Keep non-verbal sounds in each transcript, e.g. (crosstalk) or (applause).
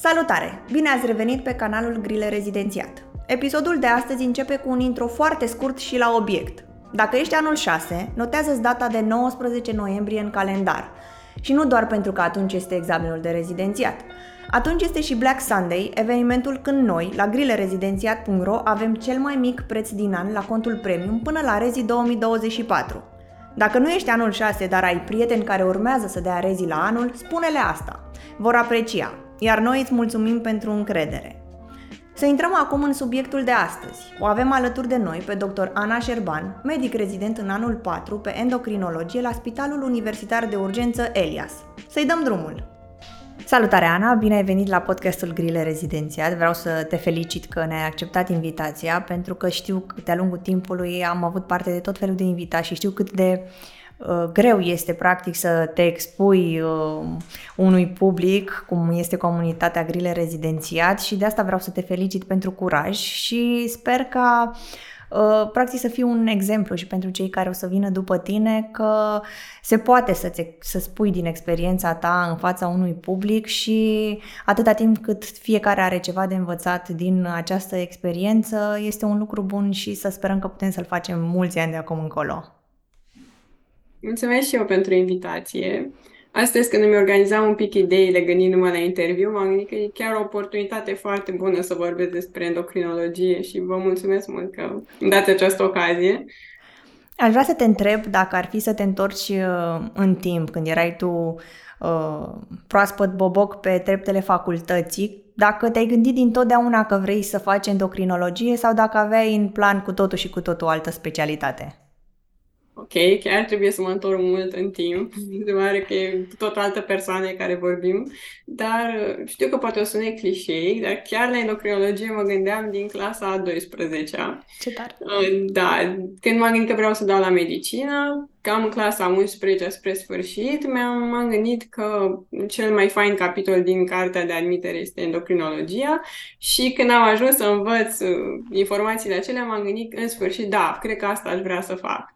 Salutare! Bine ați revenit pe canalul Grile Rezidențiat. Episodul de astăzi începe cu un intro foarte scurt și la obiect. Dacă ești anul 6, notează data de 19 noiembrie în calendar. Și nu doar pentru că atunci este examenul de rezidențiat. Atunci este și Black Sunday, evenimentul când noi, la grilerezidențiat.ro, avem cel mai mic preț din an la contul premium până la Rezi 2024. Dacă nu ești anul 6, dar ai prieteni care urmează să dea rezi la anul, spune-le asta. Vor aprecia, iar noi îți mulțumim pentru încredere. Să intrăm acum în subiectul de astăzi. O avem alături de noi pe dr. Ana Șerban, medic rezident în anul 4 pe endocrinologie la Spitalul Universitar de Urgență Elias. Să-i dăm drumul! Salutare, Ana! Bine ai venit la podcastul Grile Rezidențiat. Vreau să te felicit că ne-ai acceptat invitația, pentru că știu că de-a lungul timpului am avut parte de tot felul de invitați și știu cât de uh, greu este practic să te expui uh, unui public, cum este comunitatea Grile Rezidențiat și de asta vreau să te felicit pentru curaj și sper ca Uh, practic să fie un exemplu și pentru cei care o să vină după tine că se poate să, ți, să spui din experiența ta în fața unui public și atâta timp cât fiecare are ceva de învățat din această experiență, este un lucru bun și să sperăm că putem să-l facem mulți ani de acum încolo. Mulțumesc și eu pentru invitație. Astăzi, când îmi organizam un pic ideile gândindu-mă la interviu, m-am gândit că e chiar o oportunitate foarte bună să vorbesc despre endocrinologie și vă mulțumesc mult că îmi dați această ocazie. Aș vrea să te întreb dacă ar fi să te întorci uh, în timp, când erai tu uh, proaspăt boboc pe treptele facultății, dacă te-ai gândit dintotdeauna că vrei să faci endocrinologie sau dacă aveai în plan cu totul și cu totul o altă specialitate ok, chiar trebuie să mă întorc mult în timp, (laughs) se pare că e tot altă persoană care vorbim, dar știu că poate o sune clișeic, dar chiar la endocrinologie mă gândeam din clasa a 12-a. Ce tare! Uh, da, când m-am gândit că vreau să dau la medicină, cam în clasa 11 spre sfârșit, mi-am, m-am gândit că cel mai fain capitol din cartea de admitere este endocrinologia și când am ajuns să învăț uh, informațiile acelea, m-am gândit în sfârșit, da, cred că asta aș vrea să fac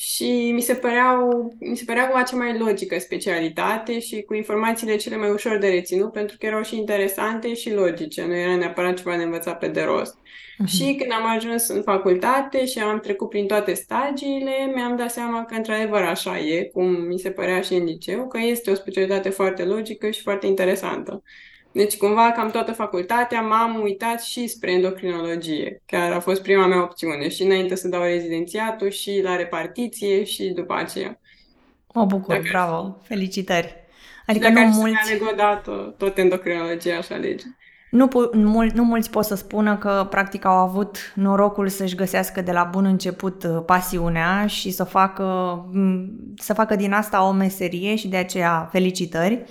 și mi se, păreau, mi se părea cumva cea mai logică specialitate și cu informațiile cele mai ușor de reținut, pentru că erau și interesante și logice, nu era neapărat ceva de învățat pe de rost. Uh-huh. Și când am ajuns în facultate și am trecut prin toate stagiile, mi-am dat seama că într-adevăr așa e, cum mi se părea și în liceu, că este o specialitate foarte logică și foarte interesantă. Deci, cumva, cam toată facultatea m-am uitat și spre endocrinologie. Chiar a fost prima mea opțiune. Și înainte să dau rezidențiatul și la repartiție și după aceea. Mă bucur, dacă bravo, felicitări. Adică nu mulți... Dacă odată, tot endocrinologia aș alege. Nu, mul, nu mulți pot să spună că practic au avut norocul să-și găsească de la bun început uh, pasiunea și să facă, să facă din asta o meserie și de aceea felicitări.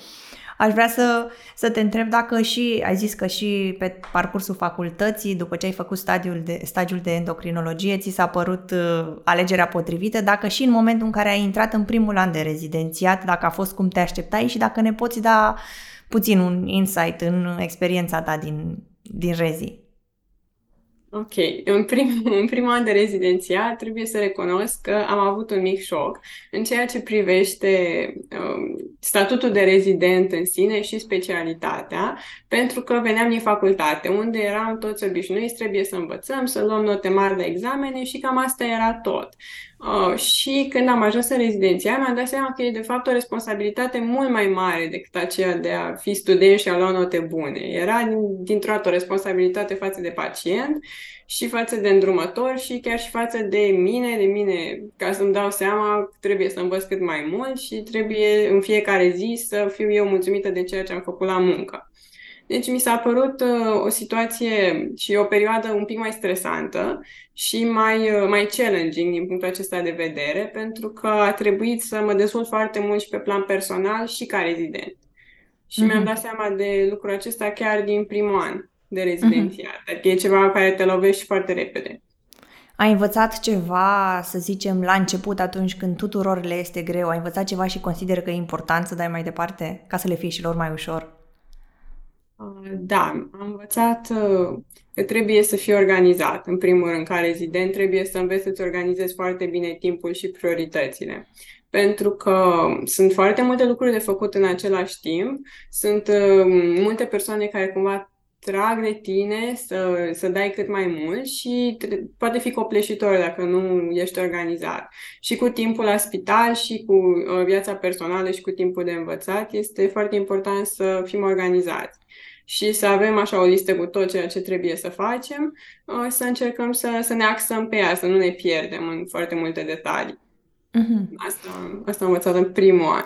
Aș vrea să, să te întreb dacă și, ai zis că și pe parcursul facultății, după ce ai făcut stadiul de, stagiul de endocrinologie, ți s-a părut uh, alegerea potrivită, dacă și în momentul în care ai intrat în primul an de rezidențiat, dacă a fost cum te așteptai și dacă ne poți da puțin un insight în experiența ta din, din rezi. Ok, în, prim, (laughs) în primul an de rezidențiat trebuie să recunosc că am avut un mic șoc în ceea ce privește um, statutul de rezident în sine și specialitatea, pentru că veneam din facultate, unde eram toți obișnuiți, trebuie să învățăm, să luăm note mari la examene și cam asta era tot. Uh, și când am ajuns în rezidenția, mi-am dat seama că e de fapt o responsabilitate mult mai mare decât aceea de a fi student și a lua note bune. Era dintr-o dată o responsabilitate față de pacient și față de îndrumător și chiar și față de mine, de mine, ca să-mi dau seama, trebuie să învăț cât mai mult și trebuie în fiecare zi să fiu eu mulțumită de ceea ce am făcut la muncă. Deci mi s-a părut uh, o situație și o perioadă un pic mai stresantă și mai, uh, mai challenging din punctul acesta de vedere, pentru că a trebuit să mă dezvolt foarte mult și pe plan personal și ca rezident. Și mm-hmm. mi-am dat seama de lucrul acesta chiar din primul an de rezidențiat. Mm-hmm. Adică e ceva care te lovești foarte repede. Ai învățat ceva, să zicem, la început, atunci când tuturor le este greu? Ai învățat ceva și consider că e important să dai mai departe, ca să le fie și lor mai ușor? Uh, da, am învățat uh, că trebuie să fii organizat. În primul rând, ca rezident, trebuie să înveți să-ți organizezi foarte bine timpul și prioritățile. pentru că sunt foarte multe lucruri de făcut în același timp, sunt uh, multe persoane care cumva trag de tine să, să dai cât mai mult și poate fi copleșitor dacă nu ești organizat. Și cu timpul la spital și cu uh, viața personală și cu timpul de învățat este foarte important să fim organizați și să avem așa o listă cu tot ceea ce trebuie să facem, uh, să încercăm să, să ne axăm pe ea, să nu ne pierdem în foarte multe detalii. Mm-hmm. Asta, asta am învățat în primul an,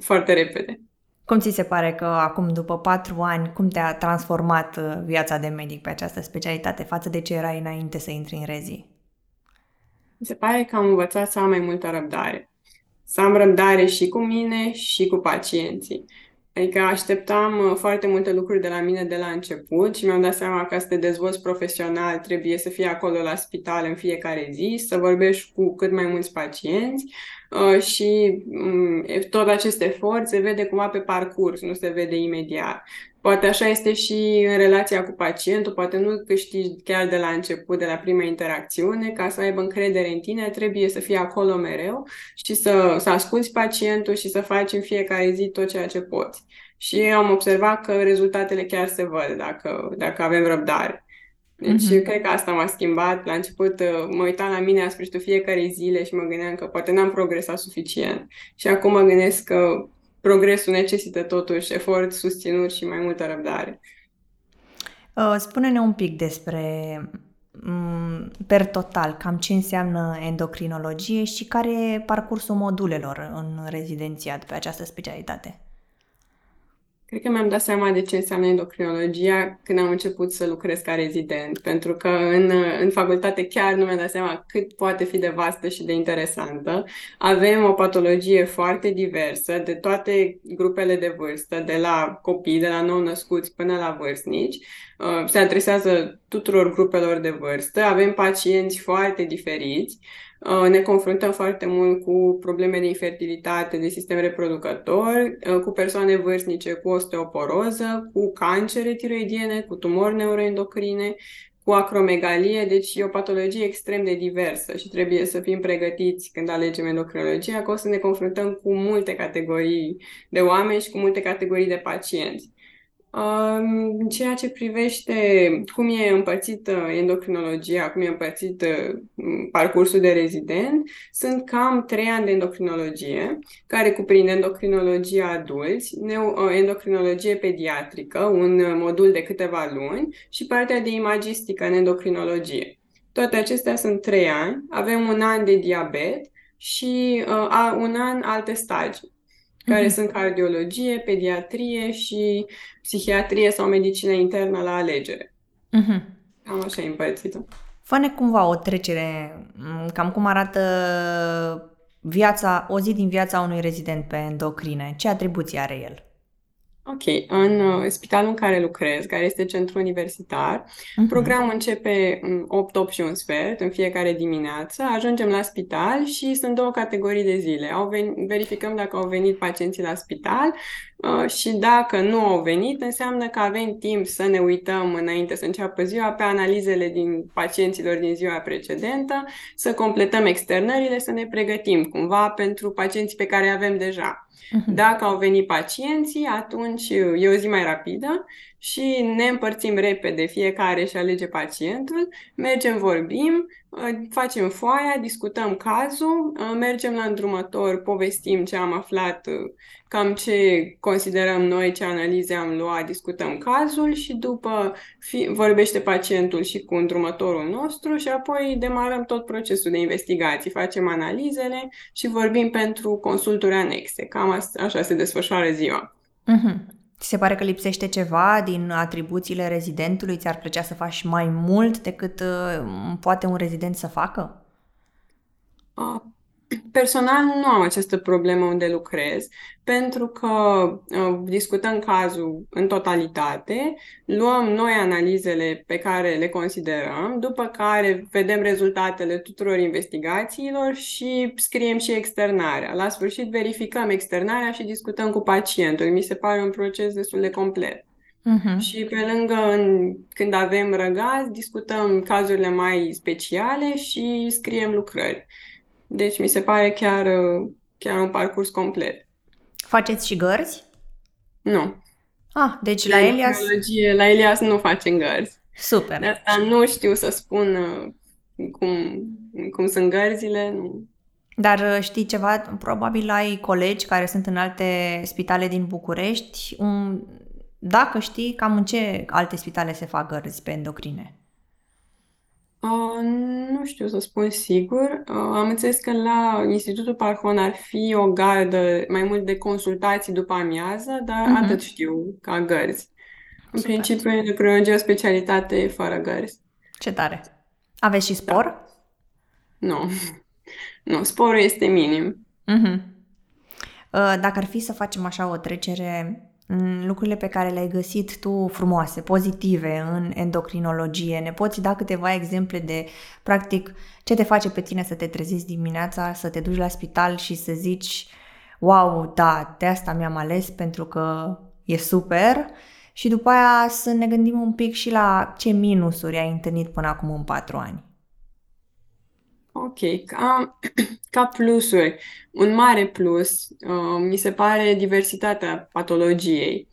foarte repede. Cum ți se pare că acum, după patru ani, cum te-a transformat uh, viața de medic pe această specialitate față de ce erai înainte să intri în rezi? Mi se pare că am învățat să am mai multă răbdare. Să am răbdare și cu mine și cu pacienții. Adică așteptam uh, foarte multe lucruri de la mine de la început și mi-am dat seama că să te dezvolți profesional trebuie să fii acolo la spital în fiecare zi, să vorbești cu cât mai mulți pacienți. uh, și um, tot acest efort se vede cumva pe parcurs, nu se vede imediat. Poate așa este și în relația cu pacientul, poate nu câștigi chiar de la început, de la prima interacțiune, ca să aibă încredere în tine, trebuie să fii acolo mereu și să, să asculți pacientul și să faci în fiecare zi tot ceea ce poți. Și am observat că rezultatele chiar se văd dacă, dacă avem răbdare. Deci mm-hmm. cred că asta m-a schimbat. La început uh, mă uitam la mine la sfârșitul fiecare zile și mă gândeam că poate n-am progresat suficient. Și acum mă gândesc că progresul necesită totuși efort susținut și mai multă răbdare. Uh, spune-ne un pic despre, mm, per total, cam ce înseamnă endocrinologie și care e parcursul modulelor în rezidențiat pe această specialitate. Cred că mi-am dat seama de ce înseamnă endocrinologia când am început să lucrez ca rezident, pentru că în, în facultate chiar nu mi-am dat seama cât poate fi de vastă și de interesantă. Avem o patologie foarte diversă de toate grupele de vârstă, de la copii, de la nou-născuți până la vârstnici. Uh, se adresează tuturor grupelor de vârstă, avem pacienți foarte diferiți. Uh, ne confruntăm foarte mult cu probleme de infertilitate, de sistem reproducător, uh, cu persoane vârstnice cu osteoporoză, cu cancere tiroidiene, cu tumori neuroendocrine, cu acromegalie, deci e o patologie extrem de diversă și trebuie să fim pregătiți când alegem endocrinologia, că o să ne confruntăm cu multe categorii de oameni și cu multe categorii de pacienți. În ceea ce privește cum e împărțită endocrinologia, cum e împărțit uh, parcursul de rezident, sunt cam trei ani de endocrinologie, care cuprinde endocrinologia adulți, uh, endocrinologie pediatrică, un modul de câteva luni și partea de imagistică în endocrinologie. Toate acestea sunt trei ani. Avem un an de diabet și uh, un an alte stagii care mm-hmm. sunt cardiologie, pediatrie și psihiatrie sau medicină internă la alegere. Mm-hmm. Cam așa e împărțită. Fă-ne cumva o trecere, cam cum arată viața, o zi din viața unui rezident pe endocrine. Ce atribuții are el? Ok, în uh, spitalul în care lucrez, care este centru universitar, uh-huh. programul începe în 8, 8 și un sfert în fiecare dimineață, ajungem la spital și sunt două categorii de zile. Au ven- verificăm dacă au venit pacienții la spital uh, și dacă nu au venit, înseamnă că avem timp să ne uităm înainte să înceapă ziua pe analizele din pacienților din ziua precedentă, să completăm externările, să ne pregătim cumva pentru pacienții pe care avem deja. Uh-huh. Dacă au venit pacienții, atunci e o zi mai rapidă și ne împărțim repede, fiecare și alege pacientul, mergem, vorbim, facem foaia, discutăm cazul, mergem la îndrumător, povestim ce am aflat, cam ce considerăm noi, ce analize am luat, discutăm cazul și după fi, vorbește pacientul și cu îndrumătorul nostru și apoi demarăm tot procesul de investigații, facem analizele și vorbim pentru consulturi anexe. Cam așa se desfășoară ziua. Uh-huh. Ți se pare că lipsește ceva din atribuțiile rezidentului? Ți-ar plăcea să faci mai mult decât uh, poate un rezident să facă? Uh, Personal nu am această problemă unde lucrez, pentru că uh, discutăm cazul în totalitate, luăm noi analizele pe care le considerăm, după care vedem rezultatele tuturor investigațiilor și scriem și externarea. La sfârșit verificăm externarea și discutăm cu pacientul. Mi se pare un proces destul de complet. Uh-huh. Și pe lângă, în, când avem răgaz, discutăm cazurile mai speciale și scriem lucrări. Deci mi se pare chiar uh, chiar un parcurs complet. Faceți și gărzi? Nu. Ah, deci la, la Elias... La Elias nu facem gărzi. Super. De asta nu știu să spun uh, cum, cum sunt gărzile. Nu. Dar uh, știi ceva? Probabil ai colegi care sunt în alte spitale din București. Um, dacă știi, cam în ce alte spitale se fac gărzi pe endocrine? Uh, nu știu să spun sigur. Uh, am înțeles că la Institutul Parhon ar fi o gardă mai mult de consultații după amiază, dar uh-huh. atât știu ca gărzi. În Super. principiu, endocrinologie o specialitate fără gărzi. Ce tare! Aveți și spor? Da. Nu. Nu, sporul este minim. Uh-huh. Uh, dacă ar fi să facem așa o trecere lucrurile pe care le-ai găsit tu frumoase, pozitive în endocrinologie. Ne poți da câteva exemple de, practic, ce te face pe tine să te trezești dimineața, să te duci la spital și să zici wow, da, de asta mi-am ales pentru că e super și după aia să ne gândim un pic și la ce minusuri ai întâlnit până acum în patru ani. Ok, ca, (clears throat) ca plusuri, un mare plus uh, mi se pare diversitatea patologiei.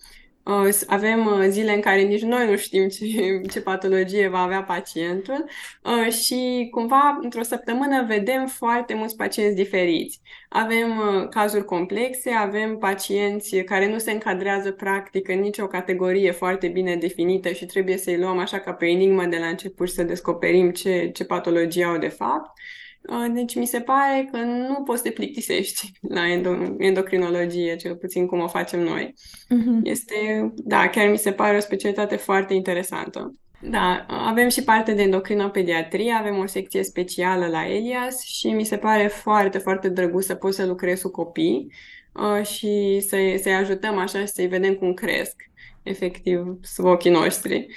Uh, avem uh, zile în care nici noi nu știm ce, (laughs) ce patologie va avea pacientul uh, și cumva într-o săptămână vedem foarte mulți pacienți diferiți. Avem cazuri complexe, avem pacienți care nu se încadrează practic în nicio categorie foarte bine definită și trebuie să-i luăm așa ca pe enigmă de la început să descoperim ce, ce patologie au de fapt. Deci mi se pare că nu poți să te plictisești la endocrinologie, cel puțin cum o facem noi. Uh-huh. Este, da, chiar mi se pare o specialitate foarte interesantă. Da, avem și parte de endocrinopediatrie, avem o secție specială la Elias și mi se pare foarte, foarte drăguț să poți să lucrezi cu copii uh, și să-i, să-i ajutăm așa și să-i vedem cum cresc, efectiv, sub ochii noștri.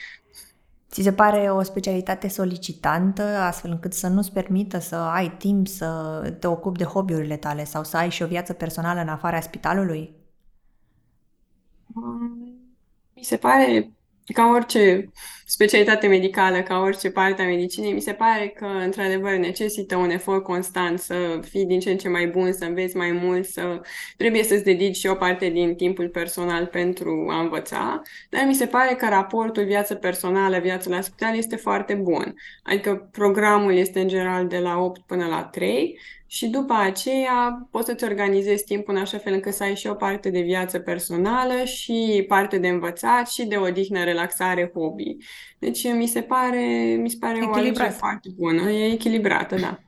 Ți se pare o specialitate solicitantă, astfel încât să nu-ți permită să ai timp să te ocupi de hobby-urile tale sau să ai și o viață personală în afara spitalului? Mi se pare ca orice specialitate medicală, ca orice parte a medicinei, mi se pare că, într-adevăr, necesită un efort constant să fii din ce în ce mai bun, să înveți mai mult, să trebuie să-ți dedici și o parte din timpul personal pentru a învăța, dar mi se pare că raportul viață personală, viață la spital este foarte bun. Adică programul este în general de la 8 până la 3 și după aceea poți să-ți organizezi timpul în așa fel încât să ai și o parte de viață personală și parte de învățat și de odihnă, relaxare, hobby. Deci mi se pare, mi se pare o alegere foarte bună, e echilibrată, da.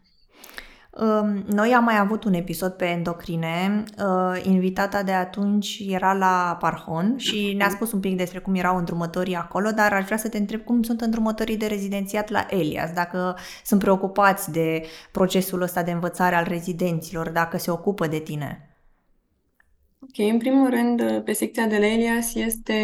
Noi am mai avut un episod pe endocrine. Uh, invitata de atunci era la Parhon și ne-a spus un pic despre cum erau îndrumătorii acolo, dar aș vrea să te întreb cum sunt îndrumătorii de rezidențiat la Elias, dacă sunt preocupați de procesul ăsta de învățare al rezidenților, dacă se ocupă de tine. Ok, în primul rând, pe secția de la Elias este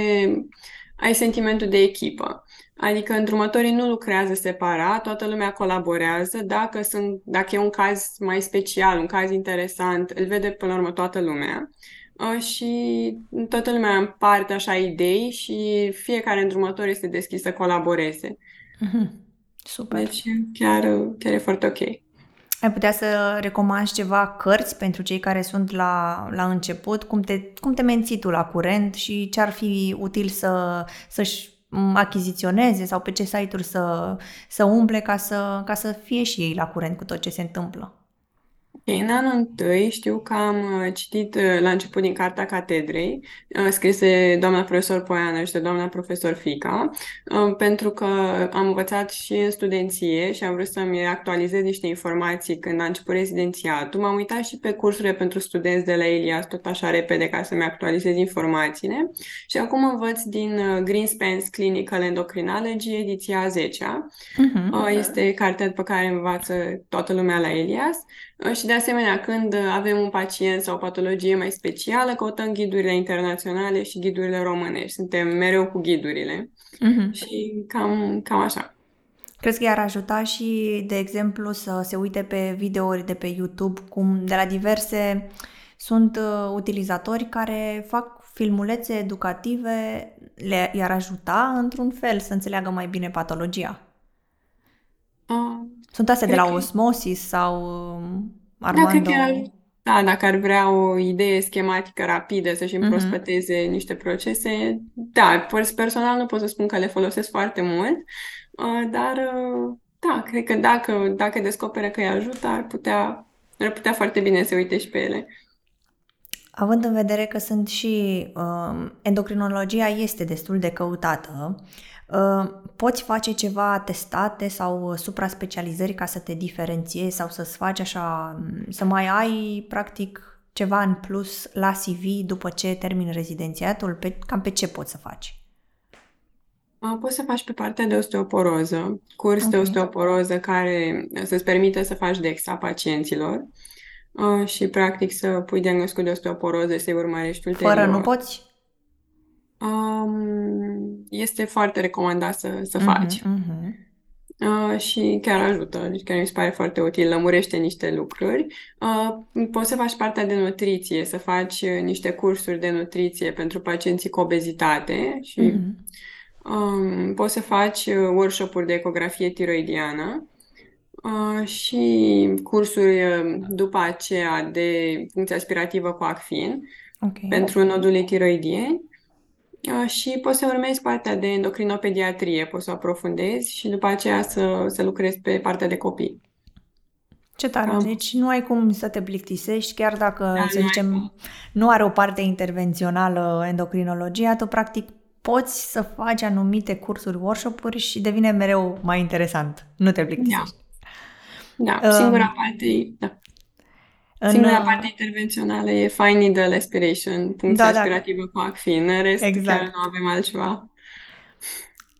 ai sentimentul de echipă. Adică îndrumătorii nu lucrează separat, toată lumea colaborează. Dacă, sunt, dacă e un caz mai special, un caz interesant, îl vede până la urmă toată lumea. Uh, și toată lumea împarte așa idei și fiecare îndrumător este deschis să colaboreze. Mm-hmm. Super. Deci chiar, chiar e foarte ok. Ai putea să recomanzi ceva cărți pentru cei care sunt la, la început? Cum te, cum te menții tu la curent și ce ar fi util să, să-și achiziționeze sau pe ce site-uri să, să umple ca să, ca să fie și ei la curent cu tot ce se întâmplă. În anul întâi știu că am uh, citit uh, la început din Carta Catedrei, uh, scrise de doamna profesor Poiană și de doamna profesor Fica, pentru că am învățat și în studenție și am vrut să-mi actualizez niște informații când a început rezidențiatul. M-am uitat și pe cursurile pentru studenți de la Elias, tot așa repede, ca să-mi actualizez informațiile. Și acum învăț din Greenspans Clinical Endocrinology, ediția 10 uh-huh. Mhm. Este cartea pe care învață toată lumea la Elias. Și de asemenea, când avem un pacient sau o patologie mai specială, căutăm ghidurile internaționale și ghidurile românești. Suntem mereu cu ghidurile uh-huh. și cam, cam așa. Crezi că i-ar ajuta și, de exemplu, să se uite pe videouri de pe YouTube, cum de la diverse sunt uh, utilizatori care fac filmulețe educative, le, i-ar ajuta într-un fel să înțeleagă mai bine patologia? Uh, sunt astea de la Osmosis sau um, Armando? Da, cred că da, dacă ar vrea o idee schematică rapidă să-și mhm. împrospăteze uh-huh. niște procese, da, personal nu pot să spun că le folosesc foarte mult, uh, dar uh, da, cred că dacă, dacă descoperă că îi ajută, ar putea, ar putea foarte bine să uite și pe ele. Având în vedere că sunt și uh, endocrinologia este destul de căutată, uh, poți face ceva testate sau supra-specializări ca să te diferențiezi sau să-ți faci așa, să mai ai practic ceva în plus la CV după ce termin rezidențiatul? Pe, cam pe ce poți să faci? Poți să faci pe partea de osteoporoză, curs okay. de osteoporoză care să-ți permită să faci DEXA pacienților și practic să pui diagnosticul de osteoporoză să-i urmărești ulterior. Fără nu poți? Um, este foarte recomandat să, să uh-huh, faci. Uh-huh. Uh, și chiar ajută, deci chiar mi se pare foarte util, lămurește niște lucruri. Uh, poți să faci partea de nutriție, să faci niște cursuri de nutriție pentru pacienții cu obezitate și uh-huh. um, poți să faci workshop-uri de ecografie tiroidiană Uh, și cursuri uh, după aceea de funcție aspirativă cu ACFIN okay. pentru nodule tiroidieni uh, și poți să urmezi partea de endocrinopediatrie, poți să o aprofundezi și după aceea să, să lucrezi pe partea de copii. Ce tare! Um, deci nu ai cum să te plictisești, chiar dacă, da, să zicem, nu are o parte intervențională endocrinologia, tu practic poți să faci anumite cursuri, workshop-uri și devine mereu mai interesant. Nu te plictisești. Da. Da, um, singura parte, da. În, Singura parte intervențională e fine needle aspiration, punctul da, da. aspirativă da. cu acfin. În rest, exact. chiar nu avem altceva.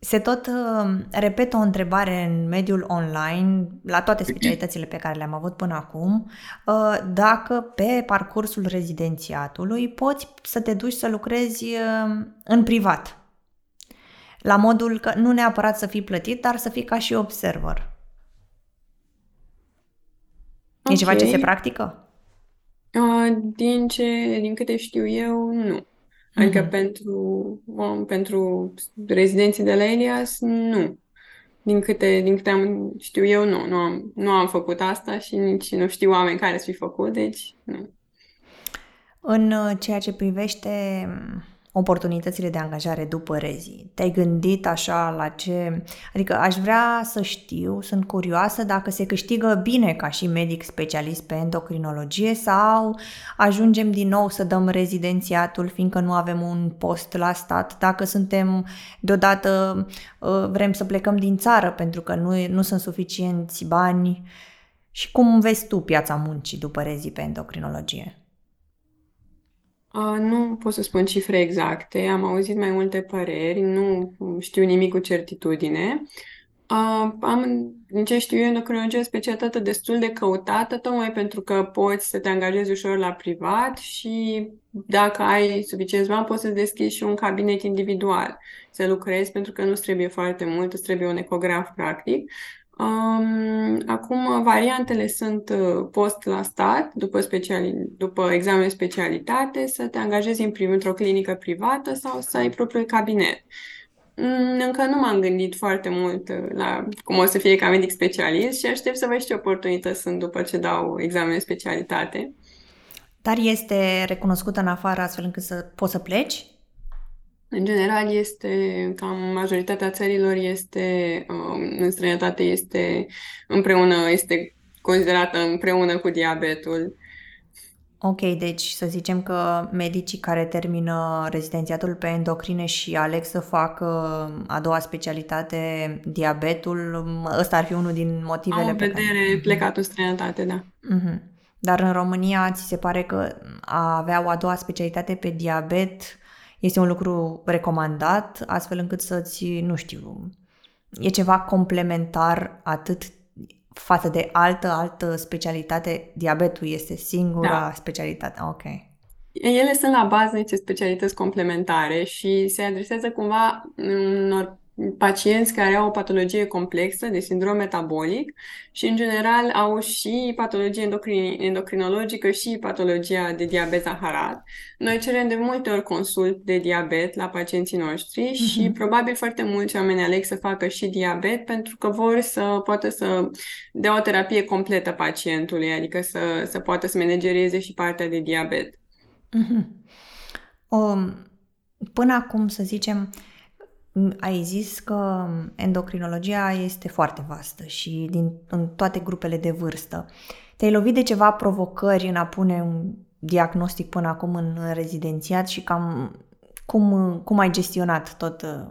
Se tot uh, repetă o întrebare în mediul online, la toate specialitățile pe care le-am avut până acum, uh, dacă pe parcursul rezidențiatului poți să te duci să lucrezi uh, în privat. La modul că nu neapărat să fii plătit, dar să fii ca și observer. Okay. E ceva ce se practică? Uh, din ce, din câte știu eu, nu. Adică mm-hmm. pentru, um, pentru rezidenții de la Elias, nu. Din câte, din câte am, știu eu, nu. Nu am, nu am făcut asta și nici nu știu oameni care să fi făcut, deci nu. În uh, ceea ce privește oportunitățile de angajare după rezi? Te-ai gândit așa la ce... Adică aș vrea să știu, sunt curioasă dacă se câștigă bine ca și medic specialist pe endocrinologie sau ajungem din nou să dăm rezidențiatul fiindcă nu avem un post la stat, dacă suntem deodată uh, vrem să plecăm din țară pentru că nu, nu sunt suficienți bani și cum vezi tu piața muncii după rezi pe endocrinologie? Uh, nu pot să spun cifre exacte, am auzit mai multe păreri, nu știu nimic cu certitudine. Uh, am, din ce știu eu, endocrinologia specialitate destul de căutată, tocmai pentru că poți să te angajezi ușor la privat și dacă ai suficient bani, poți să deschizi și un cabinet individual, să lucrezi, pentru că nu trebuie foarte mult, îți trebuie un ecograf practic. Um, acum, variantele sunt uh, post la stat, după, speciali- după examen de specialitate, să te angajezi în prim într-o clinică privată sau să ai propriul cabinet. Mm, încă nu m-am gândit foarte mult uh, la cum o să fie ca medic specialist și aștept să văd ce oportunități sunt după ce dau examen de specialitate. Dar este recunoscută în afară astfel încât să poți să pleci? În general este, cam majoritatea țărilor este, um, în străinătate este împreună, este considerată împreună cu diabetul. Ok, deci să zicem că medicii care termină rezidențiatul pe endocrine și aleg să facă a doua specialitate, diabetul, ăsta ar fi unul din motivele Au pe vedere care... Mhm. plecat în străinătate, da. Uh-huh. Dar în România ți se pare că a avea o a doua specialitate pe diabet este un lucru recomandat, astfel încât să-ți, nu știu, e ceva complementar atât față de altă, altă specialitate. Diabetul este singura da. specialitate. Ok. Ele sunt la bază niște specialități complementare și se adresează cumva unor pacienți care au o patologie complexă de sindrom metabolic și, în general, au și patologie endocrin- endocrinologică și patologia de diabet zaharat. Noi cerem de multe ori consult de diabet la pacienții noștri uh-huh. și probabil foarte mulți oameni aleg să facă și diabet pentru că vor să poată să dea o terapie completă pacientului, adică să, să poată să managerieze și partea de diabet. Uh-huh. Um, până acum, să zicem, ai zis că endocrinologia este foarte vastă și din, în toate grupele de vârstă. Te-ai lovit de ceva provocări în a pune un diagnostic până acum în rezidențiat și cam cum, cum ai gestionat tot uh,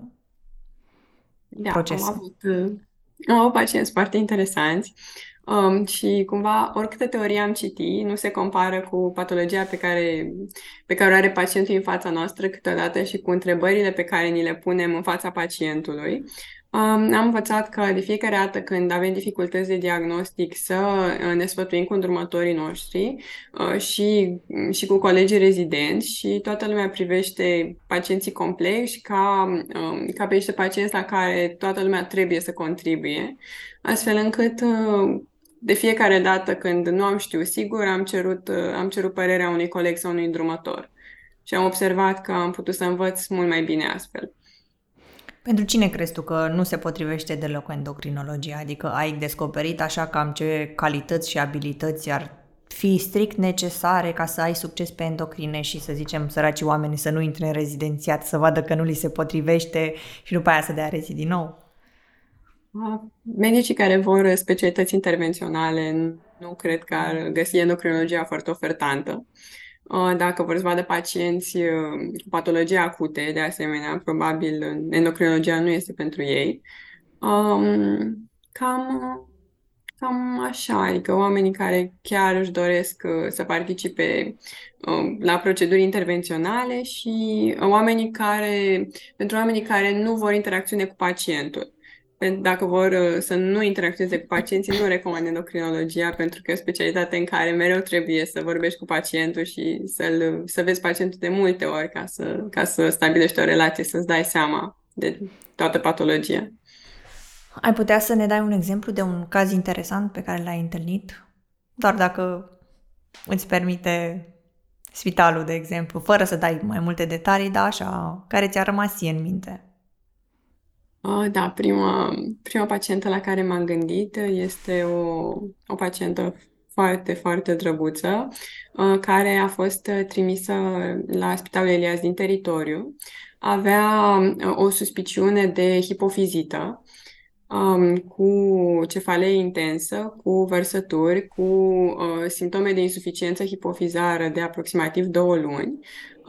da, procesul? Am avut, uh, am avut pacienți foarte interesanți. Um, și cumva, oricâtă teorie am citit, nu se compară cu patologia pe care, pe care o are pacientul în fața noastră câteodată și cu întrebările pe care ni le punem în fața pacientului. Um, am învățat că de fiecare dată când avem dificultăți de diagnostic să uh, ne sfătuim cu îndrumătorii noștri uh, și, și cu colegii rezidenți și toată lumea privește pacienții complexi ca, um, ca pe niște pacienți la care toată lumea trebuie să contribuie, astfel încât uh, de fiecare dată când nu am știut sigur, am cerut, am cerut părerea unui coleg sau unui drumător. Și am observat că am putut să învăț mult mai bine astfel. Pentru cine crezi tu că nu se potrivește deloc cu endocrinologia? Adică ai descoperit așa cam ce calități și abilități ar fi strict necesare ca să ai succes pe endocrine și să zicem săracii oameni să nu intre în rezidențiat, să vadă că nu li se potrivește și după aia să dea rezi din nou? Medicii care vor specialități intervenționale nu cred că ar găsi endocrinologia foarte ofertantă. Dacă vor să vadă pacienți cu patologii acute, de asemenea, probabil endocrinologia nu este pentru ei. Cam, cam așa, adică oamenii care chiar își doresc să participe la proceduri intervenționale și oamenii care, pentru oamenii care nu vor interacțiune cu pacientul dacă vor uh, să nu interacționeze cu pacienții, nu recomand endocrinologia pentru că e o specialitate în care mereu trebuie să vorbești cu pacientul și să-l, să vezi pacientul de multe ori ca să, ca să stabilești o relație, să-ți dai seama de toată patologia. Ai putea să ne dai un exemplu de un caz interesant pe care l-ai întâlnit? Doar dacă îți permite spitalul, de exemplu, fără să dai mai multe detalii, dar așa, care ți-a rămas ție în minte. Uh, da, prima, prima pacientă la care m-am gândit este o, o pacientă foarte, foarte drăguță, uh, care a fost trimisă la Spitalul Elias din teritoriu. Avea uh, o suspiciune de hipofizită um, cu cefalee intensă, cu vărsături, cu uh, simptome de insuficiență hipofizară de aproximativ două luni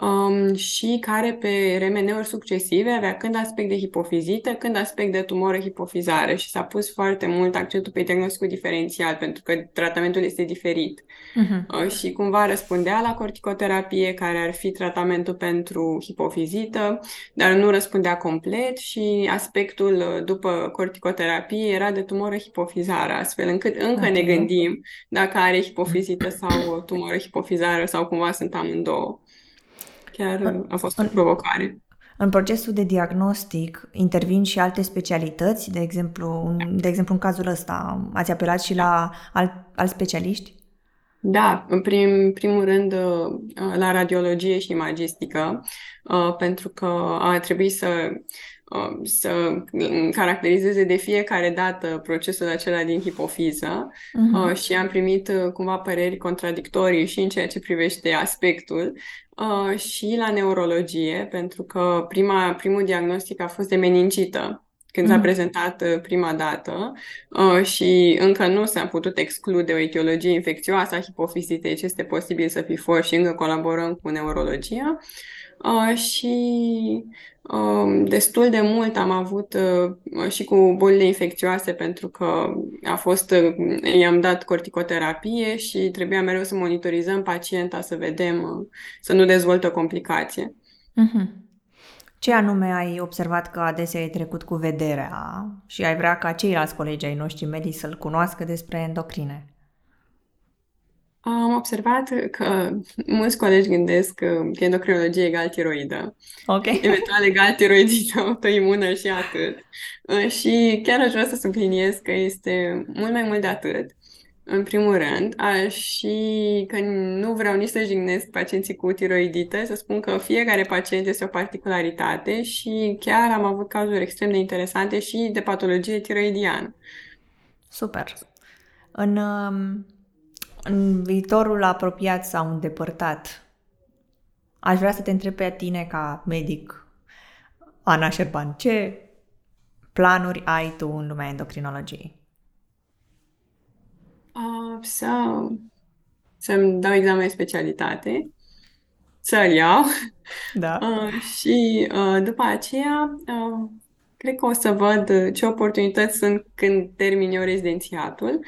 um, și care pe RMN-uri succesive avea când aspect de hipofizită, când aspect de tumoră hipofizară și s-a pus foarte mult accentul pe diagnosticul diferențial pentru că tratamentul este diferit. Uh-huh. Uh, și cumva răspundea la corticoterapie, care ar fi tratamentul pentru hipofizită, dar nu răspundea complet și aspectul uh, după corticoterapie era de tumoră hipofizară, astfel încât încă okay. ne gândim dacă are (clears throat) hipofizită sau tumoră hipofizară sau cumva sunt amândouă. Chiar a fost o provocare. În procesul de diagnostic intervin și alte specialități, de exemplu, de exemplu în cazul ăsta, ați apelat și la al, alți specialiști? Da, în prim, primul rând uh, la radiologie și imagistică, uh, pentru că a trebuit să uh, să caracterizeze de fiecare dată procesul acela din hipofiză uh-huh. și am primit cumva păreri contradictorii și în ceea ce privește aspectul uh, și la neurologie, pentru că prima, primul diagnostic a fost de meningită când mm. s-a prezentat uh, prima dată uh, și încă nu s-a putut exclude o etiologie infecțioasă a hipofizitei, ce este posibil să fi fost și încă colaborăm cu neurologia. Uh, și uh, destul de mult am avut uh, și cu bolile infecțioase pentru că a fost, uh, i-am dat corticoterapie și trebuia mereu să monitorizăm pacienta să vedem uh, să nu dezvoltă complicație. Uh-huh. Ce anume ai observat că adesea ai trecut cu vederea și ai vrea ca ceilalți colegi ai noștri medici să-l cunoască despre endocrine? Am observat că mulți colegi gândesc că endocrinologie egal tiroidă. Ok. (laughs) Eventual egal tiroidită (laughs) autoimună și atât. Și chiar aș vrea să subliniez că este mult mai mult de atât în primul rând, și că nu vreau nici să jignesc pacienții cu tiroidită, să spun că fiecare pacient este o particularitate și chiar am avut cazuri extrem de interesante și de patologie tiroidiană. Super. În, um, în viitorul apropiat sau îndepărtat, aș vrea să te întreb pe tine ca medic, Ana Șerban, ce planuri ai tu în lumea endocrinologiei? Uh, să, să-mi dau examen de specialitate, să-l iau Da. uh, și uh, după aceea uh, cred că o să văd ce oportunități sunt când termin eu rezidențiatul.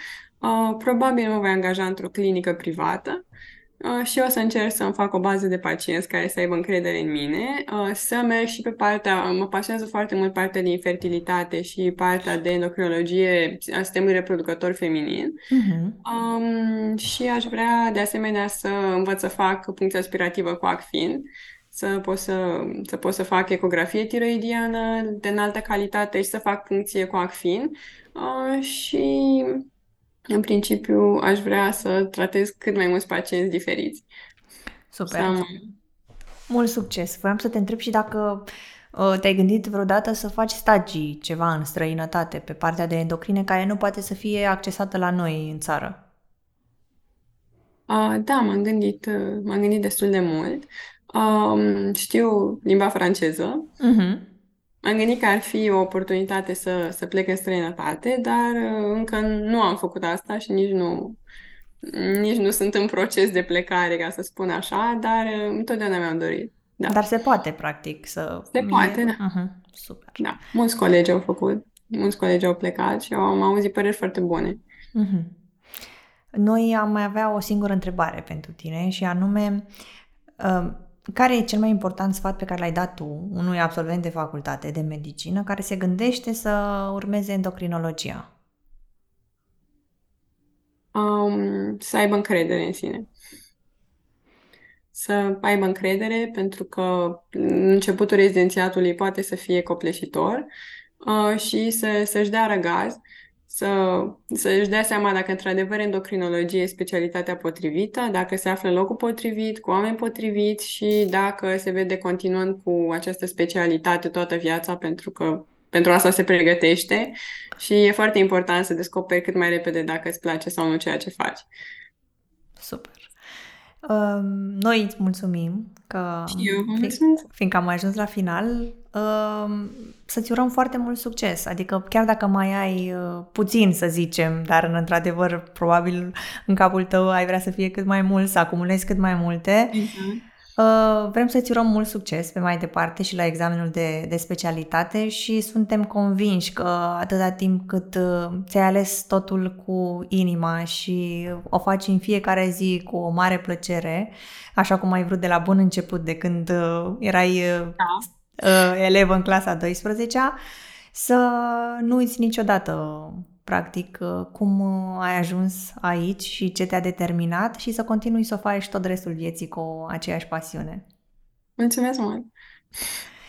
Uh, probabil mă voi angaja într-o clinică privată Uh, și o să încerc să-mi fac o bază de pacienți care să aibă încredere în mine, uh, să merg și pe partea, mă pasionează foarte mult partea de infertilitate și partea de endocrinologie a sistemului reproducător feminin uh-huh. um, și aș vrea de asemenea să învăț să fac puncție aspirativă cu ACFIN, să pot să, să pot să fac ecografie tiroidiană de înaltă calitate și să fac puncție cu ACFIN uh, și în principiu, aș vrea să tratez cât mai mulți pacienți diferiți. Super. Să Mult succes! Vreau să te întreb și dacă uh, te-ai gândit vreodată să faci stagii ceva în străinătate pe partea de endocrine care nu poate să fie accesată la noi în țară. Uh, da, m-am gândit, uh, m-am gândit destul de mult. Uh, știu limba franceză. Uh-huh. Am gândit că ar fi o oportunitate să, să plec în străinătate, dar uh, încă nu am făcut asta și nici nu, nici nu sunt în proces de plecare, ca să spun așa, dar uh, întotdeauna mi-am dorit. Da. Dar se poate, practic, să... Se poate, da. Uh-huh. Super. Da. Mulți colegi au făcut, mulți colegi au plecat și am auzit păreri foarte bune. Uh-huh. Noi am mai avea o singură întrebare pentru tine și anume... Uh, care e cel mai important sfat pe care l-ai dat tu unui absolvent de facultate de medicină care se gândește să urmeze endocrinologia? Um, să aibă încredere în sine. Să aibă încredere pentru că începutul rezidențiatului poate să fie copleșitor uh, și să, să-și dea răgaz să, să-și dea seama dacă într-adevăr endocrinologie e specialitatea potrivită, dacă se află în locul potrivit, cu oameni potriviți și dacă se vede continuând cu această specialitate toată viața, pentru că pentru asta se pregătește și e foarte important să descoperi cât mai repede dacă îți place sau nu ceea ce faci. Super. Uh, noi îți mulțumim că, eu mulțumesc. fiindcă am ajuns la final, uh, să-ți urăm foarte mult succes. Adică chiar dacă mai ai uh, puțin, să zicem, dar în într-adevăr probabil în capul tău ai vrea să fie cât mai mult, să acumulezi cât mai multe, uh-huh. Uh, vrem să-ți urăm mult succes pe mai departe și la examenul de, de specialitate și suntem convinși că atâta timp cât uh, ți-ai ales totul cu inima și o faci în fiecare zi cu o mare plăcere, așa cum ai vrut de la bun început de când uh, erai da. elev în clasa 12-a, să nu uiți niciodată practic, uh, cum uh, ai ajuns aici și ce te-a determinat și să continui să o faci tot restul vieții cu aceeași pasiune. Mulțumesc mult!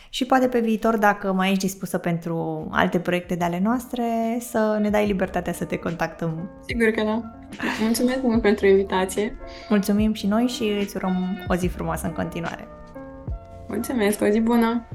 Și poate pe viitor, dacă mai ești dispusă pentru alte proiecte de ale noastre, să ne dai libertatea să te contactăm. Sigur că da. Mulțumesc mult pentru invitație. Mulțumim și noi și îți urăm o zi frumoasă în continuare. Mulțumesc, o zi bună!